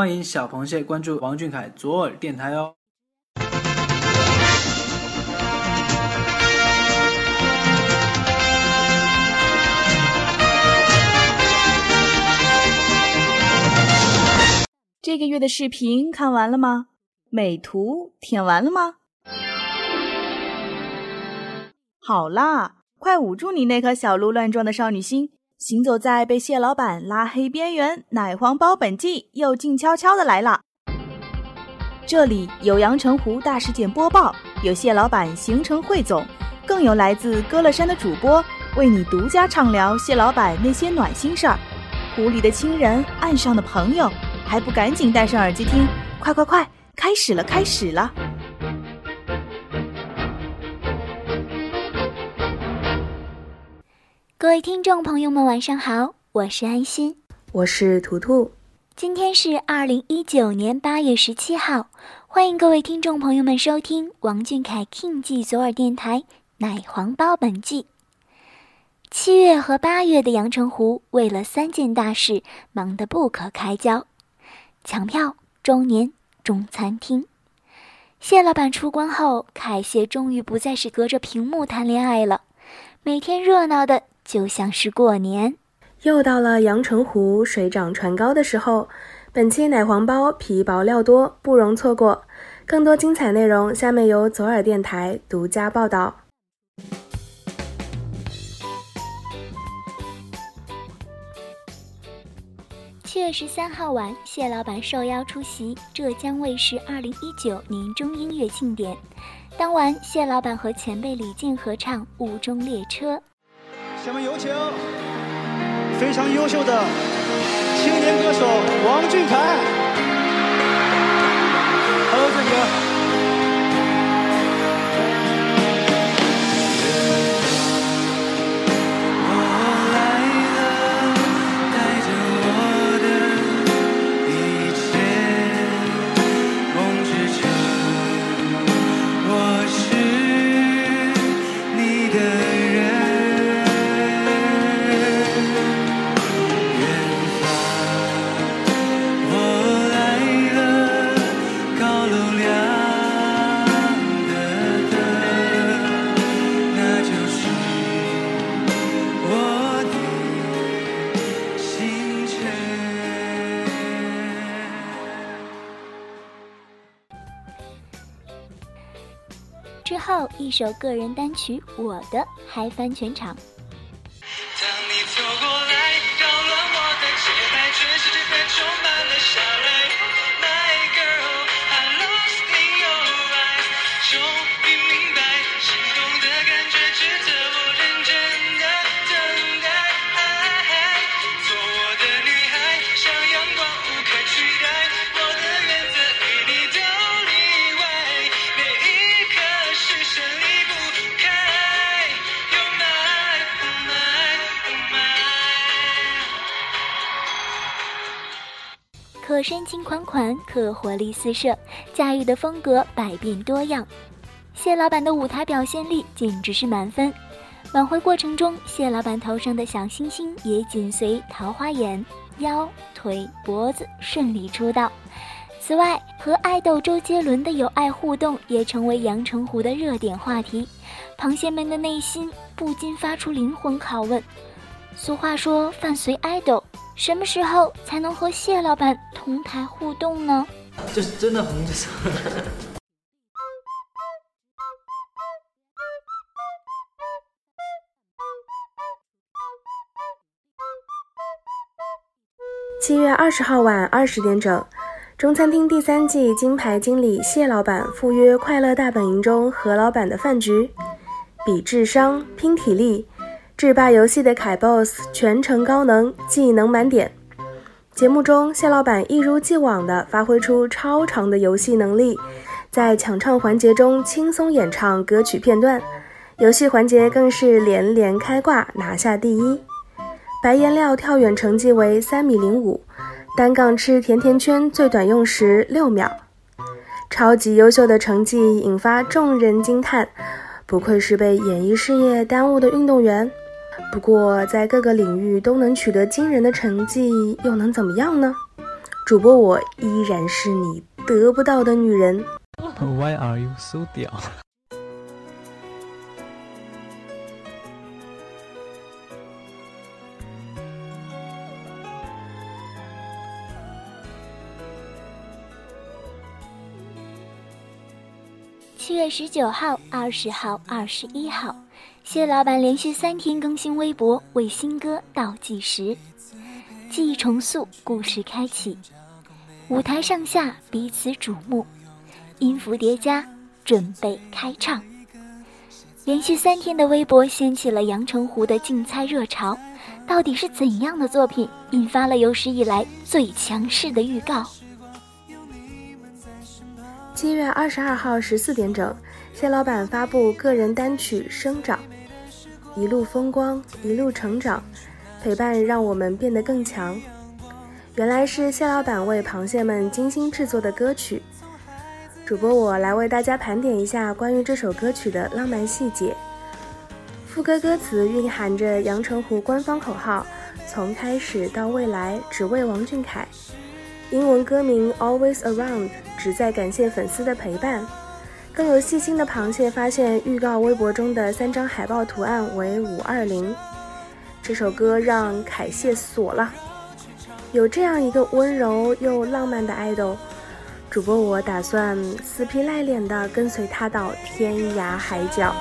欢迎小螃蟹关注王俊凯左耳电台哦。这个月的视频看完了吗？美图舔完了吗？好啦，快捂住你那颗小鹿乱撞的少女心！行走在被蟹老板拉黑边缘，奶黄包本季又静悄悄的来了。这里有阳澄湖大事件播报，有蟹老板行程汇总，更有来自歌乐山的主播为你独家畅聊蟹老板那些暖心事儿。湖里的亲人，岸上的朋友。还不赶紧戴上耳机听！快快快，开始了，开始了！位听众朋友们，晚上好，我是安心，我是图图。今天是二零一九年八月十七号，欢迎各位听众朋友们收听王俊凯 King 记左耳电台奶黄包本季。七月和八月的阳澄湖，为了三件大事，忙得不可开交。抢票、周年、中餐厅。谢老板出关后，凯谢终于不再是隔着屏幕谈恋爱了，每天热闹的就像是过年。又到了阳澄湖水涨船高的时候，本期奶黄包皮薄料多，不容错过。更多精彩内容，下面由左耳电台独家报道。七月十三号晚，谢老板受邀出席浙江卫视二零一九年中音乐庆典。当晚，谢老板和前辈李健合唱《雾中列车》。下面有请非常优秀的青年歌手王俊凯。Hello，俊哥。一首个人单曲《我的》嗨翻全场。可深情款款，可活力四射，驾驭的风格百变多样。谢老板的舞台表现力简直是满分。晚会过程中，谢老板头上的小星星也紧随桃花眼、腰、腿、脖子顺利出道。此外，和爱豆周杰伦的有爱互动也成为阳澄湖的热点话题。螃蟹们的内心不禁发出灵魂拷问：俗话说，饭随爱豆。什么时候才能和谢老板同台互动呢？这是真的红着唱。七月二十号晚二十点整，中餐厅第三季金牌经理谢老板赴约《快乐大本营》中何老板的饭局，比智商，拼体力。制霸游戏的凯 boss 全程高能，技能满点。节目中，谢老板一如既往地发挥出超长的游戏能力，在抢唱环节中轻松演唱歌曲片段，游戏环节更是连连开挂，拿下第一。白颜料跳远成绩为三米零五，单杠吃甜甜圈最短用时六秒，超级优秀的成绩引发众人惊叹，不愧是被演艺事业耽误的运动员。不过，在各个领域都能取得惊人的成绩，又能怎么样呢？主播我依然是你得不到的女人。Why are you so 屌？七月十九号、二十号、二十一号，谢老板连续三天更新微博，为新歌倒计时。记忆重塑，故事开启，舞台上下彼此瞩目，音符叠加，准备开唱。连续三天的微博掀起了阳澄湖的竞猜热潮，到底是怎样的作品引发了有史以来最强势的预告？七月二十二号十四点整，谢老板发布个人单曲《生长》，一路风光，一路成长。陪伴让我们变得更强。原来是谢老板为螃蟹们精心制作的歌曲。主播我来为大家盘点一下关于这首歌曲的浪漫细节。副歌歌词蕴含着阳澄湖官方口号：“从开始到未来，只为王俊凯。”英文歌名《Always Around》旨在感谢粉丝的陪伴。更有细心的螃蟹发现预告微博中的三张海报图案为五二零。这首歌让凯谢锁了，有这样一个温柔又浪漫的爱豆，主播我打算死皮赖脸的跟随他到天涯海角。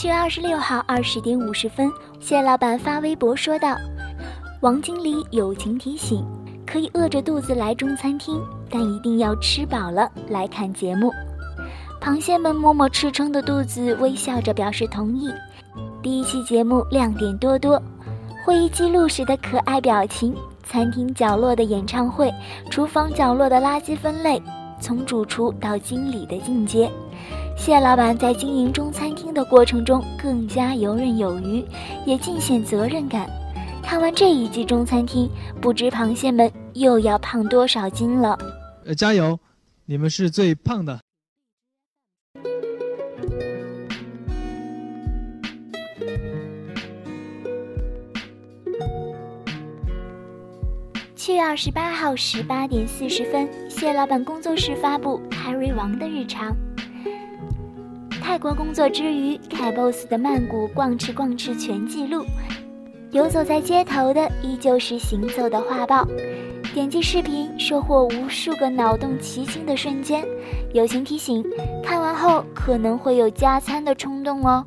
七月二十六号二十点五十分，谢老板发微博说道：“王经理友情提醒，可以饿着肚子来中餐厅，但一定要吃饱了来看节目。”螃蟹们摸摸吃撑的肚子，微笑着表示同意。第一期节目亮点多多，会议记录时的可爱表情，餐厅角落的演唱会，厨房角落的垃圾分类，从主厨到经理的进阶。谢老板在经营中餐厅的过程中更加游刃有余，也尽显责任感。看完这一季中餐厅，不知螃蟹们又要胖多少斤了。呃，加油，你们是最胖的。七月二十八号十八点四十分，谢老板工作室发布 Carry 王的日常。泰国工作之余，凯 boss 的曼谷逛吃逛吃全记录。游走在街头的依旧是行走的画报。点击视频，收获无数个脑洞奇经的瞬间。友情提醒：看完后可能会有加餐的冲动哦。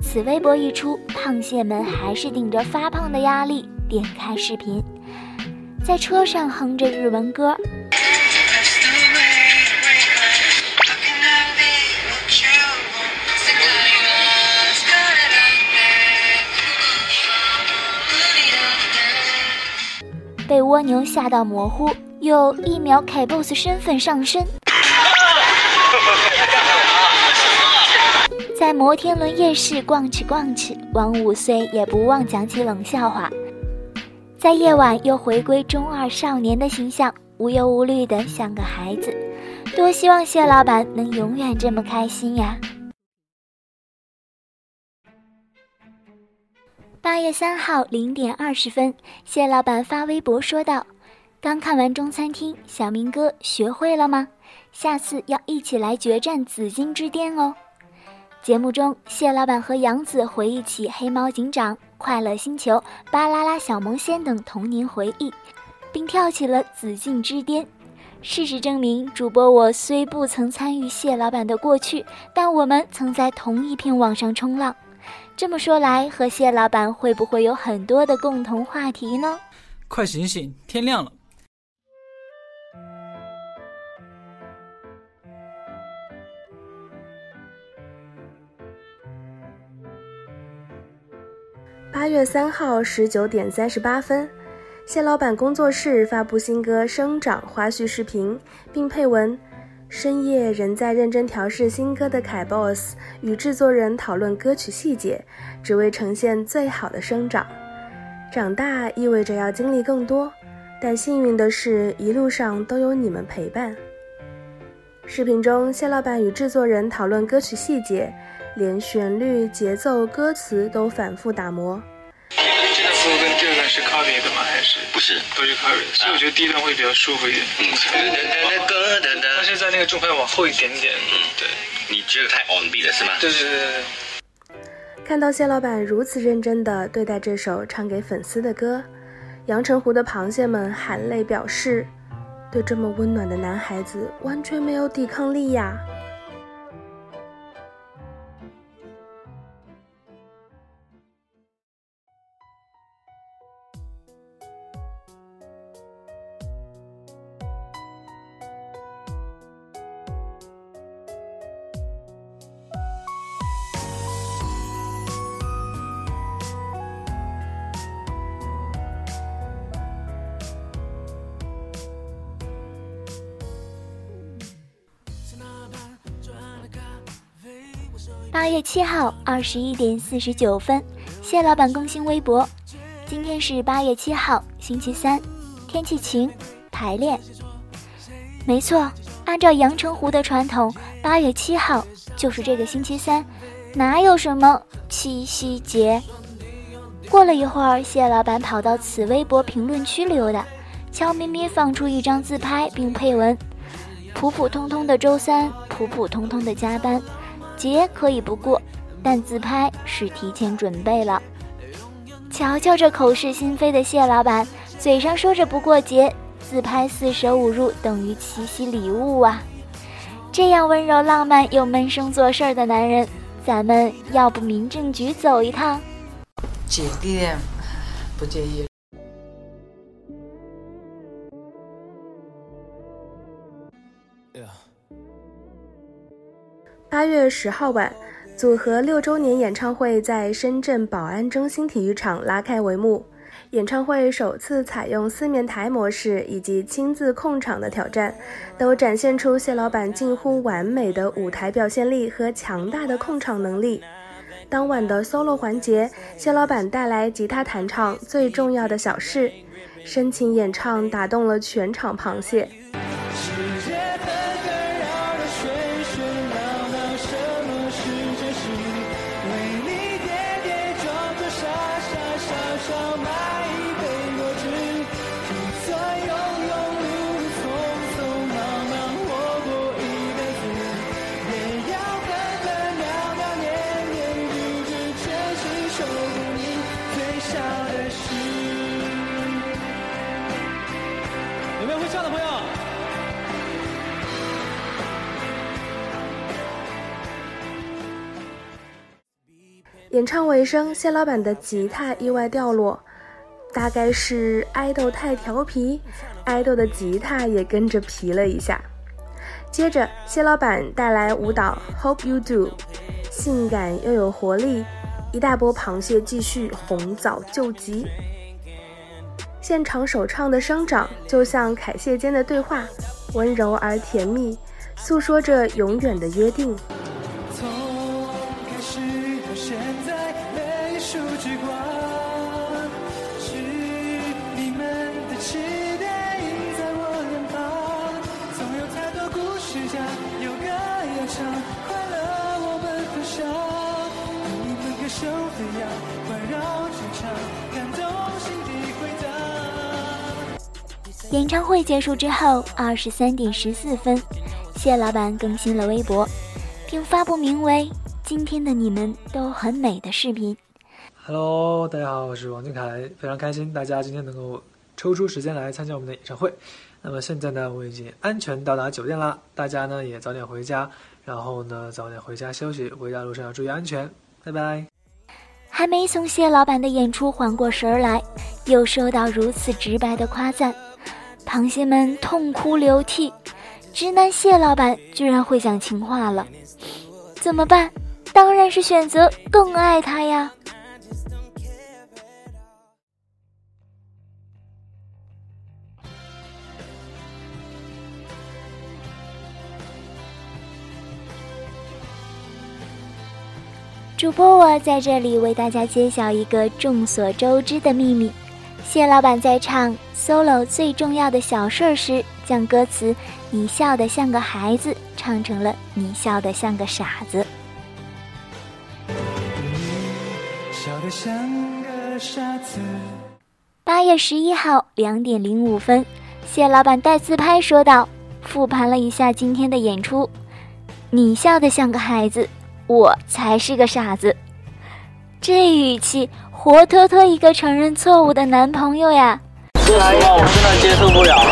此微博一出，胖蟹们还是顶着发胖的压力点开视频，在车上哼着日文歌。蜗牛吓到模糊，又一秒凯 boss 身份上身。在摩天轮夜市逛吃逛吃，王五岁也不忘讲起冷笑话。在夜晚又回归中二少年的形象，无忧无虑的像个孩子。多希望蟹老板能永远这么开心呀！八月三号零点二十分，谢老板发微博说道：“刚看完中餐厅，小明哥学会了吗？下次要一起来决战紫金之巅哦。”节目中，谢老板和杨紫回忆起《黑猫警长》《快乐星球》《巴啦啦小魔仙》等童年回忆，并跳起了紫禁之巅。事实证明，主播我虽不曾参与谢老板的过去，但我们曾在同一片网上冲浪。这么说来，和蟹老板会不会有很多的共同话题呢？快醒醒，天亮了！八月三号十九点三十八分，谢老板工作室发布新歌《生长》花絮视频，并配文：“深夜仍在认真调试新歌的凯 boss 与制作人讨论歌曲细节，只为呈现最好的生长。长大意味着要经历更多，但幸运的是，一路上都有你们陪伴。”视频中，谢老板与制作人讨论歌曲细节，连旋律、节奏、歌词都反复打磨。跟第二段是 copy 的吗？还是不是？都是 copy 的，所以我觉得第一段会比较舒服一点。嗯，但是在那个重拍往后一点点。嗯，对。你觉得太 on beat 了是吗？对对对对。看到谢老板如此认真地对待这首唱给粉丝的歌，阳澄湖的螃蟹们含泪表示，对这么温暖的男孩子完全没有抵抗力呀。八月七号二十一点四十九分，谢老板更新微博。今天是八月七号，星期三，天气晴，排练。没错，按照阳澄湖的传统，八月七号就是这个星期三，哪有什么七夕节？过了一会儿，谢老板跑到此微博评论区溜达，悄咪咪放出一张自拍，并配文：普普通通的周三，普普通通的加班。节可以不过，但自拍是提前准备了。瞧瞧这口是心非的谢老板，嘴上说着不过节，自拍四舍五入等于七夕礼物啊！这样温柔浪漫又闷声做事儿的男人，咱们要不民政局走一趟？姐弟恋不介意。八月十号晚，组合六周年演唱会在深圳宝安中心体育场拉开帷幕。演唱会首次采用四面台模式以及亲自控场的挑战，都展现出谢老板近乎完美的舞台表现力和强大的控场能力。当晚的 solo 环节，谢老板带来吉他弹唱《最重要的小事》，深情演唱打动了全场螃蟹。有没有会唱的朋友演唱尾声，谢老板的吉他意外掉落，大概是爱豆太调皮，爱豆的吉他也跟着皮了一下。接着，谢老板带来舞蹈《Hope You Do》，性感又有活力，一大波螃蟹继续红枣救急。现场首唱的《生长》就像凯谢间的对话，温柔而甜蜜，诉说着永远的约定。演唱会结束之后，二十三点十四分，谢老板更新了微博，并发布名为《今天的你们都很美》的视频。Hello，大家好，我是王俊凯，非常开心大家今天能够抽出时间来参加我们的演唱会。那么现在呢，我已经安全到达酒店啦，大家呢也早点回家，然后呢早点回家休息，回家路上要注意安全。拜拜。还没从谢老板的演出缓过神儿来，又收到如此直白的夸赞。螃蟹们痛哭流涕直男蟹老板居然会讲情话了。怎么办？当然是选择更爱他呀。主播我在这里为大家揭晓一个众所周知的秘密。谢老板在唱 solo 最重要的小事儿时，将歌词“你笑得像个孩子”唱成了“你笑得像个傻子”。八月十一号两点零五分，谢老板带自拍说道：“复盘了一下今天的演出，你笑得像个孩子。”我才是个傻子，这语气活脱脱一个承认错误的男朋友呀！说实话，我真的接受不了。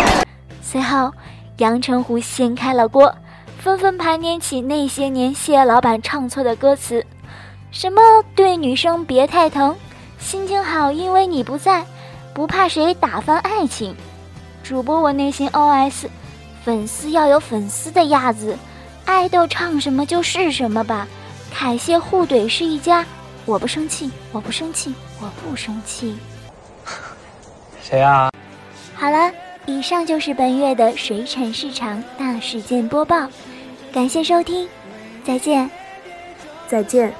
随后，阳澄湖掀开了锅，纷纷盘点起那些年谢老板唱错的歌词，什么对女生别太疼，心情好因为你不在，不怕谁打翻爱情。主播我内心 OS：粉丝要有粉丝的样子，爱豆唱什么就是什么吧。凯谢互怼是一家，我不生气，我不生气，我不生气。谁啊？好了，以上就是本月的水产市场大事件播报，感谢收听，再见，再见。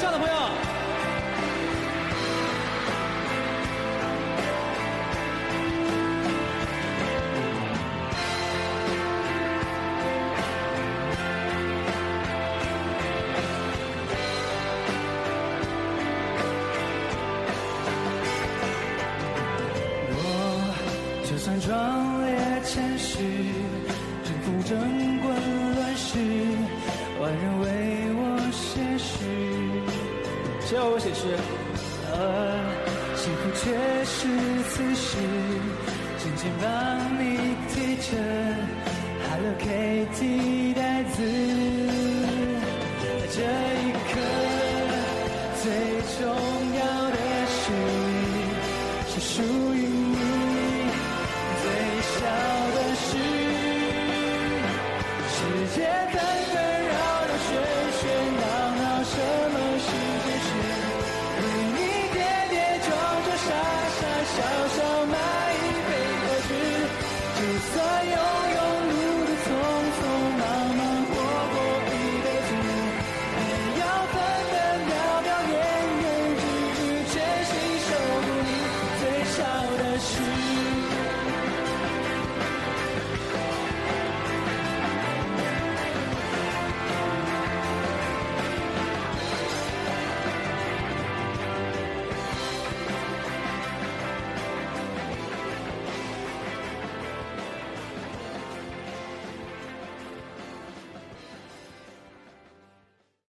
这的朋友，我，就算壮烈，前世，征服正义。谁为我写诗？而幸福却是此时，紧紧帮你提着 Hello Kitty 袋子。在这一刻，最终。